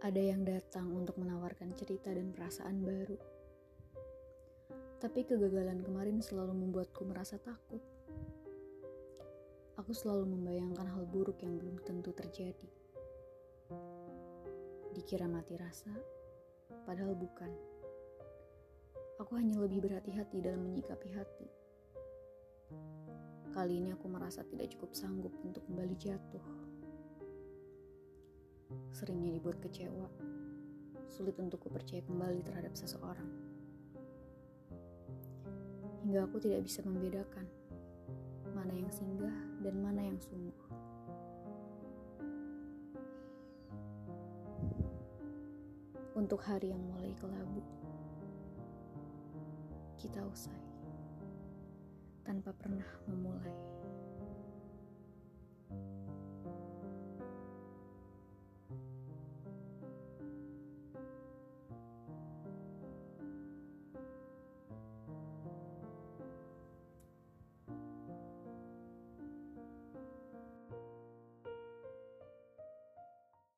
Ada yang datang untuk menawarkan cerita dan perasaan baru. Tapi kegagalan kemarin selalu membuatku merasa takut. Aku selalu membayangkan hal buruk yang belum tentu terjadi. Dikira mati rasa, padahal bukan. Aku hanya lebih berhati-hati dalam menyikapi hati. Kali ini aku merasa tidak cukup sanggup untuk kembali jatuh seringnya dibuat kecewa, sulit untukku percaya kembali terhadap seseorang. Hingga aku tidak bisa membedakan mana yang singgah dan mana yang sungguh. Untuk hari yang mulai kelabu, kita usai tanpa pernah memulai.